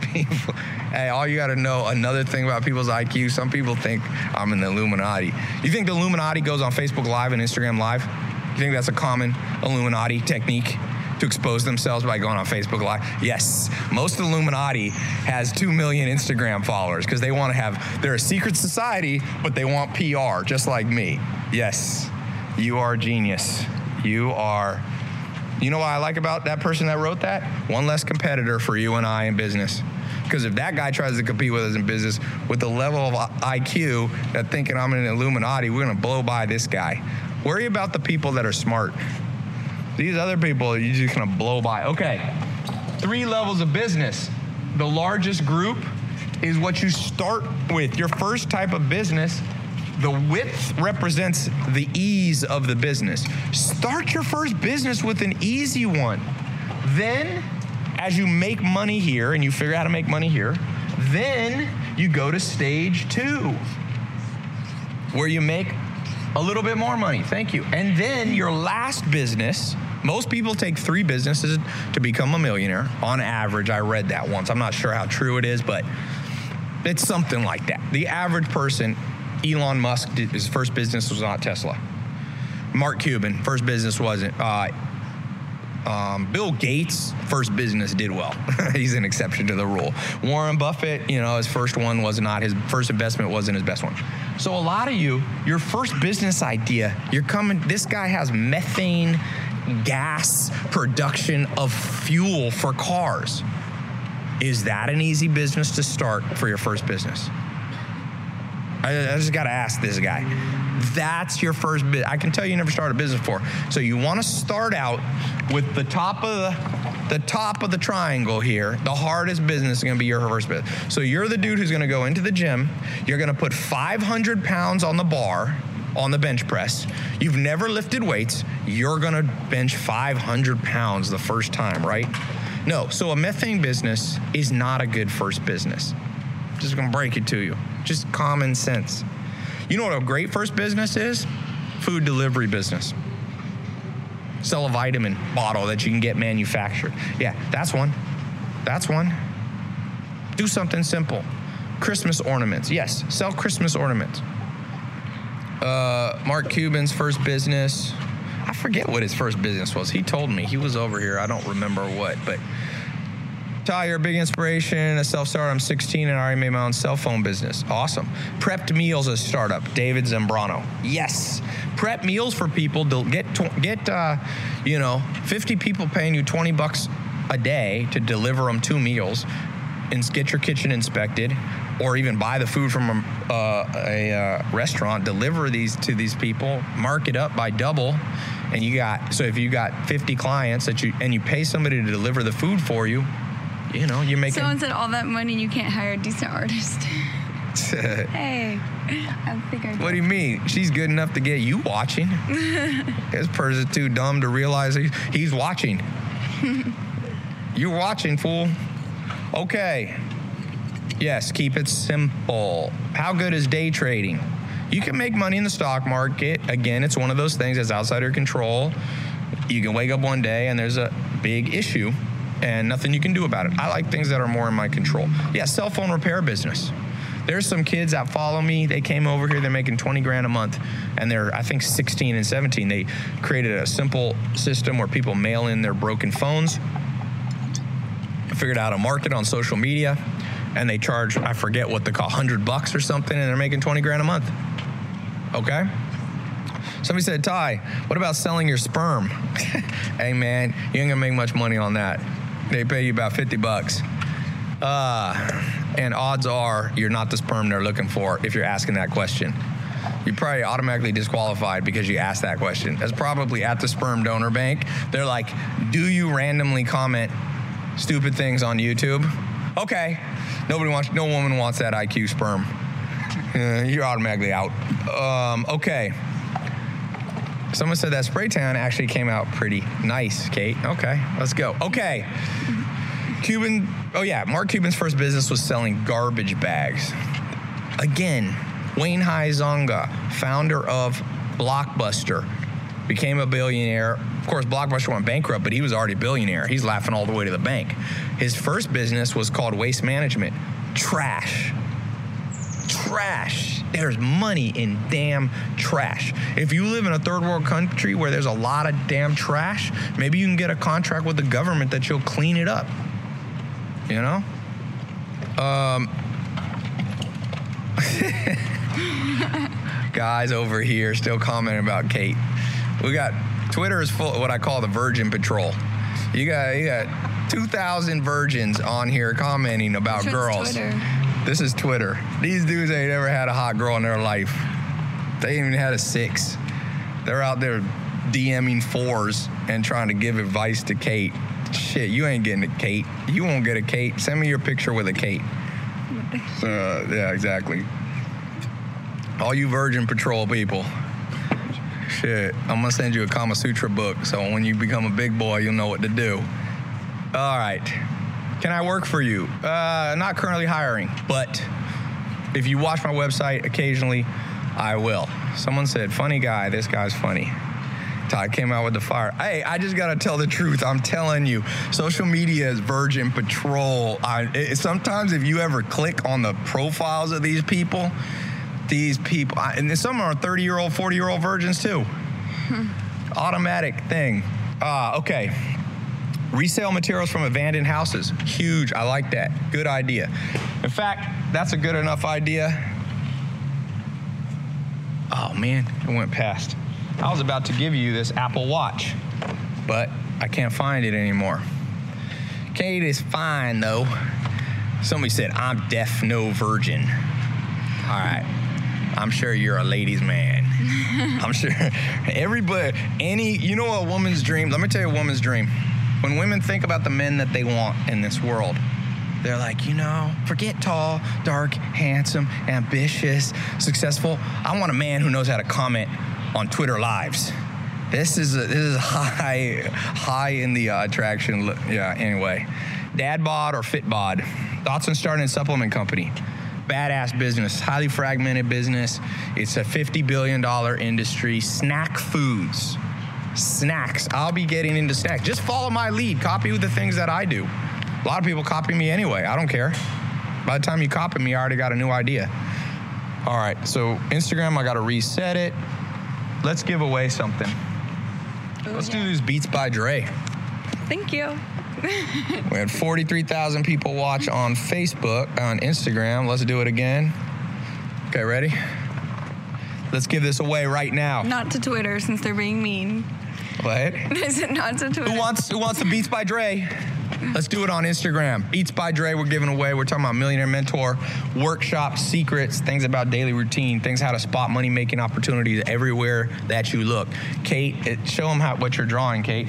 People, hey, all you got to know another thing about people's IQ. Some people think I'm in the Illuminati. You think the Illuminati goes on Facebook Live and Instagram Live? You think that's a common Illuminati technique to expose themselves by going on Facebook Live? Yes. Most of the Illuminati has 2 million Instagram followers because they want to have, they're a secret society, but they want PR, just like me. Yes. You are a genius. You are You know what I like about that person that wrote that? One less competitor for you and I in business. Because if that guy tries to compete with us in business with the level of IQ that thinking I'm an Illuminati, we're gonna blow by this guy. Worry about the people that are smart. These other people, you're just gonna blow by. Okay, three levels of business. The largest group is what you start with. Your first type of business, the width represents the ease of the business. Start your first business with an easy one. Then, as you make money here and you figure out how to make money here, then you go to stage two, where you make a little bit more money. Thank you. And then your last business, most people take three businesses to become a millionaire. On average, I read that once. I'm not sure how true it is, but it's something like that. The average person, Elon Musk, did, his first business was not Tesla. Mark Cuban, first business wasn't. Uh, um, Bill Gates' first business did well. He's an exception to the rule. Warren Buffett, you know, his first one was not his first investment wasn't his best one. So a lot of you, your first business idea, you're coming. This guy has methane gas production of fuel for cars. Is that an easy business to start for your first business? I, I just got to ask this guy. That's your first bit. I can tell you never started a business before. So you want to start out with the top of the the top of the triangle here. The hardest business is going to be your first business. So you're the dude who's going to go into the gym. You're going to put 500 pounds on the bar on the bench press. You've never lifted weights. You're going to bench 500 pounds the first time, right? No. So a methane business is not a good first business. Just to break it to you. Just common sense. You know what a great first business is? Food delivery business. Sell a vitamin bottle that you can get manufactured. Yeah, that's one. That's one. Do something simple. Christmas ornaments. Yes, sell Christmas ornaments. Uh, Mark Cuban's first business. I forget what his first business was. He told me he was over here. I don't remember what, but Tai, you're a big inspiration. A self starter. I'm 16 and I already made my own cell phone business. Awesome. Prepped meals a startup. David Zambrano. Yes. Prep meals for people. To get get uh, you know 50 people paying you 20 bucks a day to deliver them two meals, and get your kitchen inspected, or even buy the food from a, uh, a uh, restaurant. Deliver these to these people. Mark it up by double and you got so if you got 50 clients that you and you pay somebody to deliver the food for you you know you're making Someone said all that money and you can't hire a decent artist. hey, I think I. what do. you mean? She's good enough to get you watching. This person's too dumb to realize he- he's watching. You're watching fool. Okay. Yes keep it simple. How good is day trading? You can make money in the stock market. Again it's one of those things that's outside your control. You can wake up one day and there's a big issue and nothing you can do about it. I like things that are more in my control. Yeah, cell phone repair business. There's some kids that follow me. They came over here. They're making 20 grand a month, and they're I think 16 and 17. They created a simple system where people mail in their broken phones. Figured out a market on social media, and they charge I forget what they call 100 bucks or something, and they're making 20 grand a month. Okay. Somebody said, Tai, what about selling your sperm? hey, man, you ain't gonna make much money on that. They pay you about 50 bucks. Uh, and odds are you're not the sperm they're looking for if you're asking that question. You're probably automatically disqualified because you asked that question. That's probably at the sperm donor bank. They're like, do you randomly comment stupid things on YouTube? Okay. Nobody wants, no woman wants that IQ sperm. Uh, you're automatically out. Um, okay. Someone said that spray tan actually came out pretty nice, Kate. Okay, let's go. Okay. Cuban, oh yeah, Mark Cuban's first business was selling garbage bags. Again, Wayne Huizenga, founder of Blockbuster, became a billionaire. Of course, Blockbuster went bankrupt, but he was already a billionaire. He's laughing all the way to the bank. His first business was called Waste Management. Trash trash. There's money in damn trash. If you live in a third world country where there's a lot of damn trash, maybe you can get a contract with the government that you'll clean it up. You know? Um, guys over here still commenting about Kate. We got Twitter is full of what I call the Virgin Patrol. You got you got 2,000 virgins on here commenting about Which girls. Twitter? This is Twitter. These dudes ain't ever had a hot girl in their life. They ain't even had a six. They're out there DMing fours and trying to give advice to Kate. Shit, you ain't getting a Kate. You won't get a Kate. Send me your picture with a Kate. Uh, yeah, exactly. All you Virgin Patrol people. Shit, I'm gonna send you a Kama Sutra book so when you become a big boy, you'll know what to do. All right. Can I work for you? Uh, not currently hiring, but if you watch my website occasionally, I will. Someone said, funny guy, this guy's funny. Todd came out with the fire. Hey, I just gotta tell the truth. I'm telling you, social media is Virgin Patrol. I, it, sometimes if you ever click on the profiles of these people, these people, I, and some are 30 year old, 40 year old virgins too. Automatic thing. Uh, okay. Resale materials from abandoned houses. Huge. I like that. Good idea. In fact, that's a good enough idea. Oh man, it went past. I was about to give you this Apple Watch, but I can't find it anymore. Kate is fine though. Somebody said, I'm deaf, no virgin. All right. I'm sure you're a ladies' man. I'm sure everybody, any, you know, a woman's dream. Let me tell you a woman's dream. When women think about the men that they want in this world, they're like, you know, forget tall, dark, handsome, ambitious, successful. I want a man who knows how to comment on Twitter lives. This is a, this is high high in the uh, attraction. Yeah. Anyway, dad bod or fit bod. Thoughts on starting a supplement company? Badass business, highly fragmented business. It's a fifty billion dollar industry. Snack foods, snacks. I'll be getting into snacks. Just follow my lead. Copy the things that I do. A lot of people copy me anyway. I don't care. By the time you copy me, I already got a new idea. All right, so Instagram, I got to reset it. Let's give away something. Oh, Let's do these Beats by Dre. Thank you. We had 43,000 people watch on Facebook, on Instagram. Let's do it again. Okay, ready? Let's give this away right now. Not to Twitter since they're being mean. What? I said not to Twitter. Who wants who wants the Beats by Dre? Let's do it on Instagram. Beats by Dre, we're giving away. We're talking about millionaire mentor, workshop secrets, things about daily routine, things how to spot money making opportunities everywhere that you look. Kate, it, show them how what you're drawing, Kate.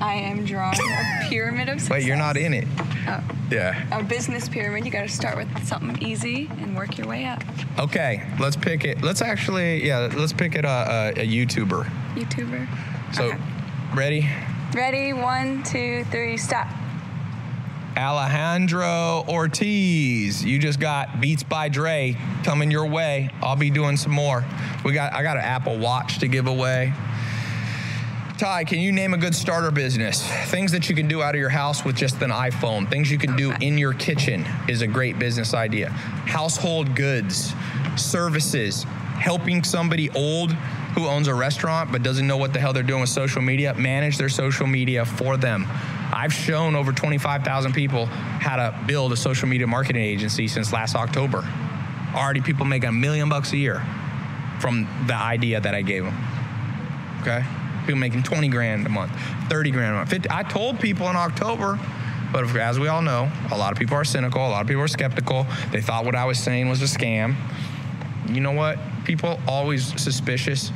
I am drawing a pyramid of success. Wait, you're not in it. Oh. Yeah. A business pyramid. You got to start with something easy and work your way up. Okay, let's pick it. Let's actually, yeah, let's pick it a, a, a YouTuber. YouTuber. So, ready? Ready? One, two, three, stop. Alejandro Ortiz. You just got Beats by Dre coming your way. I'll be doing some more. We got I got an Apple Watch to give away. Tai, can you name a good starter business? Things that you can do out of your house with just an iPhone. Things you can do in your kitchen is a great business idea. Household goods, services, helping somebody old who owns a restaurant but doesn't know what the hell they're doing with social media, manage their social media for them. I've shown over 25,000 people how to build a social media marketing agency since last October. Already people making a million bucks a year from the idea that I gave them. Okay? People making 20 grand a month, 30 grand a month. 50, I told people in October, but as we all know, a lot of people are cynical, a lot of people are skeptical. They thought what I was saying was a scam. You know what? People always suspicious,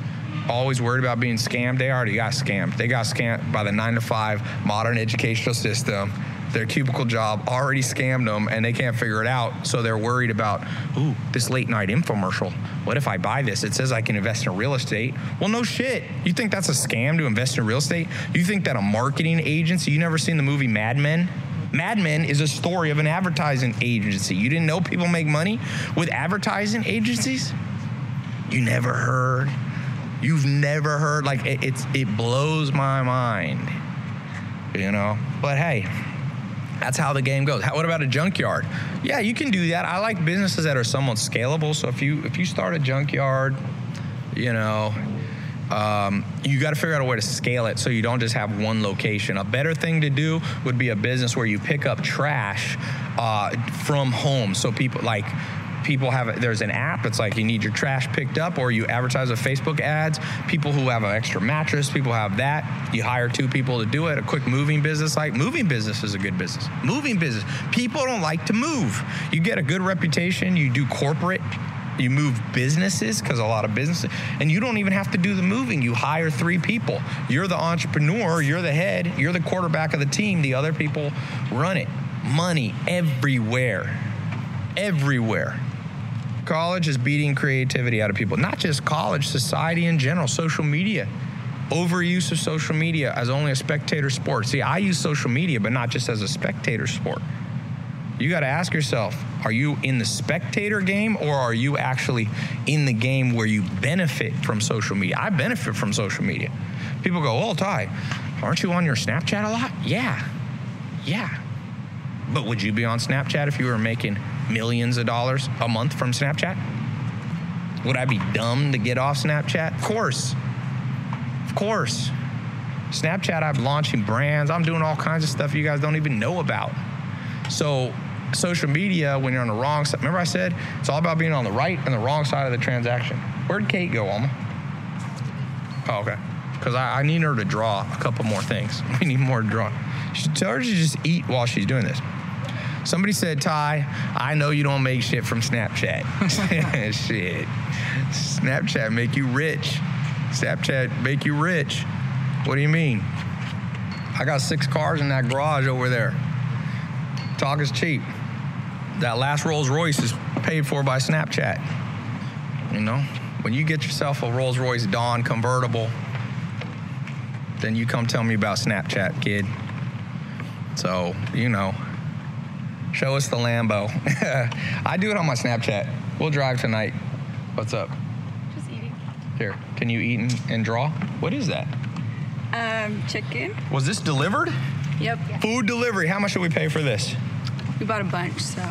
always worried about being scammed. They already got scammed. They got scammed by the nine to five modern educational system. Their cubicle job already scammed them and they can't figure it out. So they're worried about, ooh, this late night infomercial. What if I buy this? It says I can invest in real estate. Well, no shit. You think that's a scam to invest in real estate? You think that a marketing agency, you never seen the movie Mad Men? Mad Men is a story of an advertising agency. You didn't know people make money with advertising agencies? You never heard. You've never heard. Like it, it's it blows my mind. You know. But hey, that's how the game goes. How, what about a junkyard? Yeah, you can do that. I like businesses that are somewhat scalable. So if you if you start a junkyard, you know, um, you got to figure out a way to scale it so you don't just have one location. A better thing to do would be a business where you pick up trash uh, from home. So people like people have there's an app. It's like you need your trash picked up or you advertise with facebook ads. People who have an extra mattress people have that. You hire two people to do it. A quick moving business like moving business is a good business. Moving business. People don't like to move. You get a good reputation you do corporate you move businesses because a lot of businesses and you don't even have to do the moving. You hire three people. You're the entrepreneur you're the head you're the quarterback of the team. The other people run it. Money everywhere. Everywhere college is beating creativity out of people. Not just college society in general social media. Overuse of social media as only a spectator sport. See i use social media but not just as a spectator sport. You got to ask yourself are you in the spectator game or are you actually in the game where you benefit from social media? I benefit from social media. People go oh Tai aren't you on your snapchat a lot? Yeah. Yeah. But would you be on snapchat if you were making millions of dollars a month from snapchat would i be dumb to get off snapchat of course of course snapchat i'm launching brands i'm doing all kinds of stuff you guys don't even know about so social media when you're on the wrong side. Remember I said it's all about being on the right and the wrong side of the transaction. Where'd Kate go, Alma? Oh, okay. Because I, I, need her to draw a couple more things. We need more drawing. tell her to just eat while she's doing this. Somebody said, Tai, I know you don't make shit from Snapchat. shit. Snapchat make you rich. Snapchat make you rich. What do you mean? I got six cars in that garage over there. Talk is cheap that last Rolls Royce is paid for by Snapchat. You know, when you get yourself a Rolls Royce Dawn convertible, then you come tell me about Snapchat, kid. So, you know, show us the Lambo. I do it on my Snapchat. We'll drive tonight. What's up? Just eating. Here, can you eat and, and draw? What is that? Um, chicken. Was this delivered? Yep. Food delivery. How much should we pay for this? We bought a bunch, so.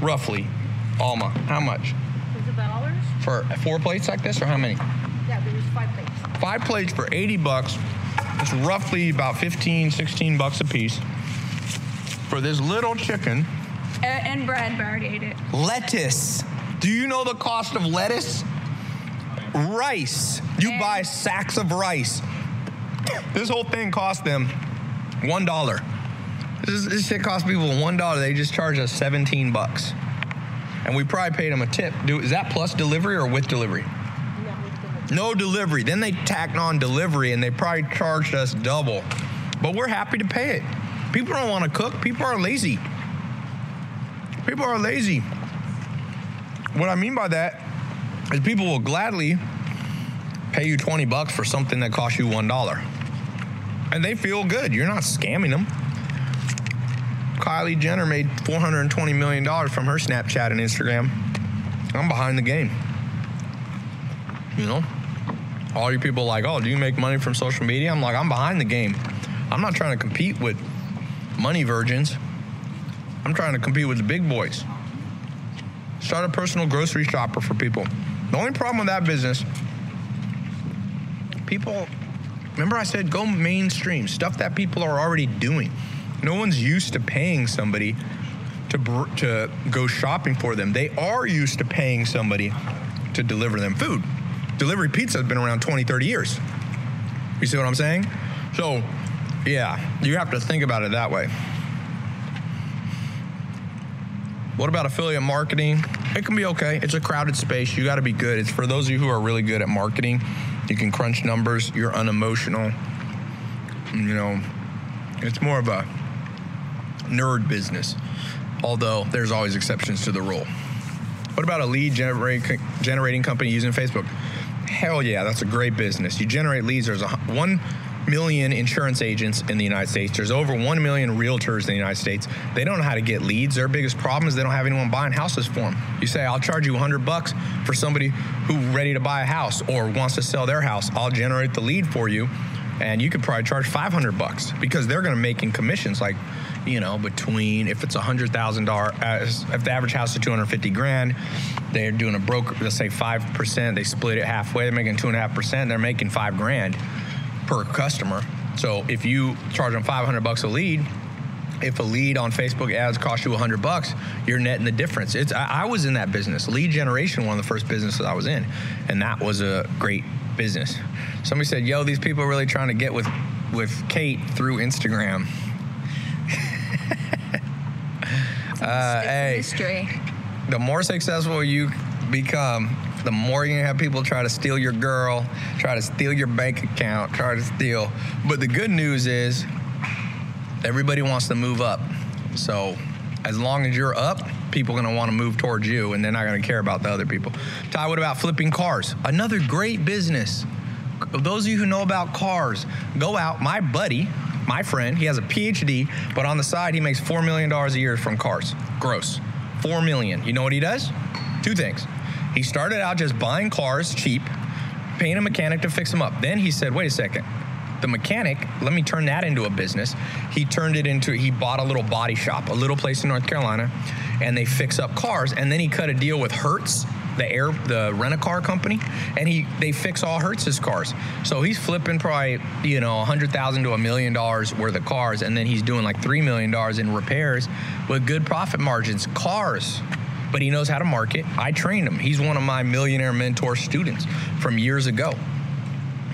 Roughly. Alma, how much? Was it dollars? For four plates like this, or how many? Yeah, there was five plates. Five plates for 80 bucks. It's roughly about 15, 16 bucks a piece. For this little chicken. And, and bread, but I already ate it. Lettuce. Do you know the cost of lettuce? Rice. You And- buy sacks of rice. This whole thing cost them one dollar. This, this shit cost people one dollar. They just charge us 17 bucks. And we probably paid them a tip. Do, is that plus delivery or with delivery? No delivery. Then they tacked on delivery and they probably charged us double. But we're happy to pay it. People don't want to cook. People are lazy. People are lazy. What I mean by that is people will gladly pay you 20 bucks for something that costs you $1. And they feel good. You're not scamming them. Kylie Jenner made $420 million from her Snapchat and Instagram. I'm behind the game. You know? All you people like, oh, do you make money from social media? I'm like, I'm behind the game. I'm not trying to compete with money virgins. I'm trying to compete with the big boys. Start a personal grocery shopper for people. The only problem with that business, people, remember I said go mainstream, stuff that people are already doing. No one's used to paying somebody to, to go shopping for them. They are used to paying somebody to deliver them food. Delivery pizza has been around 20, 30 years. You see what I'm saying? So, yeah, you have to think about it that way. What about affiliate marketing? It can be okay. It's a crowded space. You got to be good. It's for those of you who are really good at marketing. You can crunch numbers. You're unemotional. You know, it's more of a nerd business. Although there's always exceptions to the rule. What about a lead generate, generating company using Facebook? Hell yeah, that's a great business. You generate leads. There's a, one million insurance agents in the United States. There's over one million realtors in the United States. They don't know how to get leads. Their biggest problem is they don't have anyone buying houses for them. You say, I'll charge you 100 bucks for somebody who's ready to buy a house or wants to sell their house. I'll generate the lead for you, and you could probably charge 500 bucks because they're going to make in commissions like you know, between if it's a hundred thousand dollar, uh, if the average house is two hundred fifty grand, they're doing a broker. Let's say five percent. They split it halfway. They're making two and a half percent. They're making five grand per customer. So if you charge them five hundred bucks a lead, if a lead on Facebook ads costs you 100 bucks, you're netting the difference. It's I, I was in that business, lead generation, one of the first businesses I was in, and that was a great business. Somebody said, "Yo, these people are really trying to get with with Kate through Instagram." uh, hey, Mystery. the more successful you become, the more you're gonna have people try to steal your girl, try to steal your bank account, try to steal. But the good news is, everybody wants to move up. So, as long as you're up, people are gonna want to move towards you, and they're not gonna care about the other people. Tai, what about flipping cars? Another great business. Those of you who know about cars, go out. My buddy, my friend, he has a PhD, but on the side he makes four million dollars a year from cars, gross. Four million. You know what he does? Two things. He started out just buying cars cheap, paying a mechanic to fix them up. Then he said, wait a second. The mechanic, let me turn that into a business. He turned it into, he bought a little body shop, a little place in North Carolina, and they fix up cars. And then he cut a deal with Hertz, the air, the rent a car company, and he they fix all Hertz's cars. So he's flipping probably you know a hundred thousand to a million dollars worth of cars, and then he's doing like three million dollars in repairs with good profit margins. Cars but he knows how to market. I trained him. He's one of my millionaire mentor students from years ago.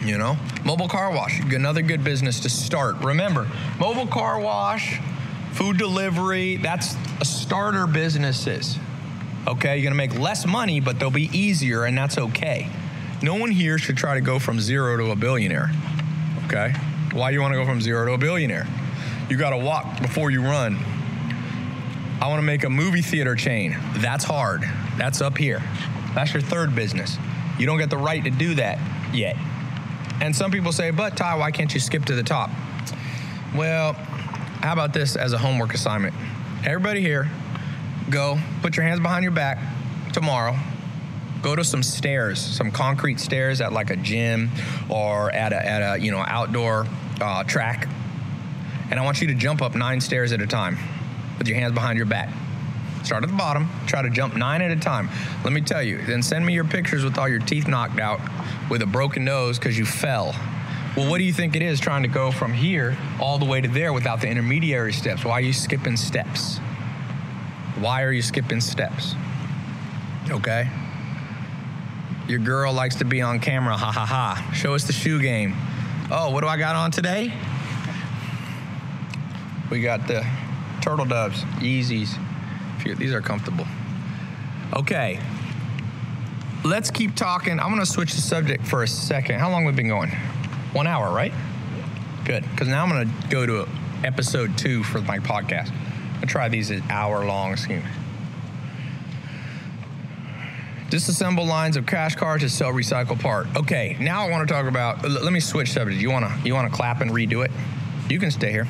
You know, mobile car wash, another good business to start. Remember, mobile car wash, food delivery, that's a starter businesses. Okay, you're gonna make less money, but they'll be easier, and that's okay. No one here should try to go from zero to a billionaire. Okay, why you wanna go from zero to a billionaire? You gotta walk before you run. I want to make a movie theater chain. That's hard. That's up here. That's your third business. You don't get the right to do that yet. And some people say, but Tai, why can't you skip to the top? Well, how about this as a homework assignment? Everybody here, go put your hands behind your back tomorrow. Go to some stairs, some concrete stairs at like a gym or at a, at a you know outdoor uh, track, and I want you to jump up nine stairs at a time with your hands behind your back. Start at the bottom, try to jump nine at a time. Let me tell you, then send me your pictures with all your teeth knocked out with a broken nose because you fell. Well, what do you think it is trying to go from here all the way to there without the intermediary steps? Why are you skipping steps? Why are you skipping steps? Okay? Your girl likes to be on camera, ha ha ha. Show us the shoe game. Oh, what do I got on today? We got the Turtle Doves, Yeezys. These are comfortable. Okay. Let's keep talking. I'm to switch the subject for a second. How long have we been going? One hour, right? Good. Because now I'm to go to episode two for my podcast. I try these hour long scheme. Disassemble lines of crash cars to sell recycled part. Okay, now I want to talk about. Let me switch subjects. You want to you want to clap and redo it? You can stay here.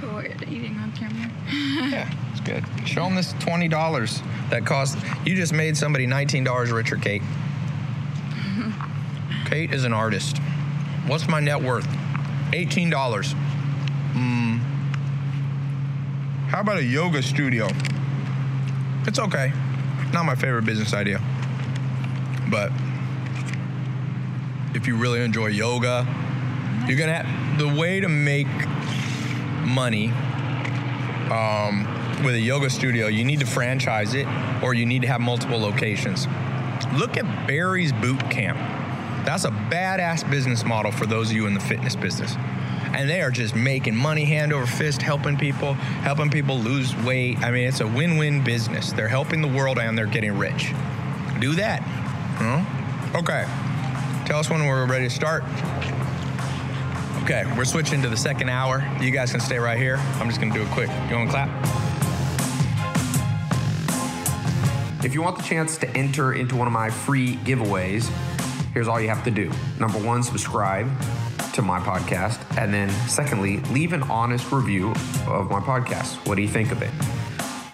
For eating on camera. Yeah, it's good. Show them this twenty dollars that cost. You just made somebody nineteen dollars richer, Kate. Kate is an artist. What's my net worth? Eighteen dollars. Mm. How about a yoga studio? It's okay. Not my favorite business idea, but if you really enjoy yoga, you're gonna have the way to make money um, with a yoga studio, you need to franchise it or you need to have multiple locations. Look at Barry's Boot Camp. That's a badass business model for those of you in the fitness business. And they are just making money hand over fist, helping people, helping people lose weight. I mean, it's a win win business. They're helping the world and they're getting rich. Do that. Huh? Okay. Tell us when we're ready to start. Okay, we're switching to the second hour. You guys can stay right here. I'm just gonna do a quick. You want to clap? If you want the chance to enter into one of my free giveaways, here's all you have to do. Number one, subscribe to my podcast. And then, secondly, leave an honest review of my podcast. What do you think of it?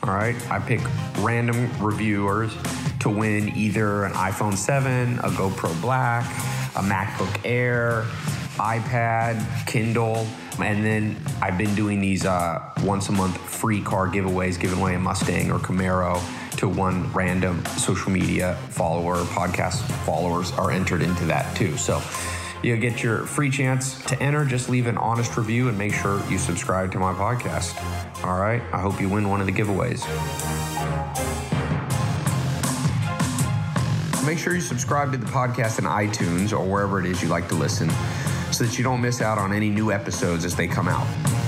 All right. I pick random reviewers to win either an iPhone 7, a GoPro Black, a MacBook Air, iPad, Kindle. And then I've been doing these uh, once a month free car giveaways, giving away a Mustang or Camaro to one random social media follower, podcast followers are entered into that too. So You'll get your free chance to enter. Just leave an honest review and make sure you subscribe to my podcast. All right. I hope you win one of the giveaways. Make sure you subscribe to the podcast in iTunes or wherever it is you like to listen so that you don't miss out on any new episodes as they come out.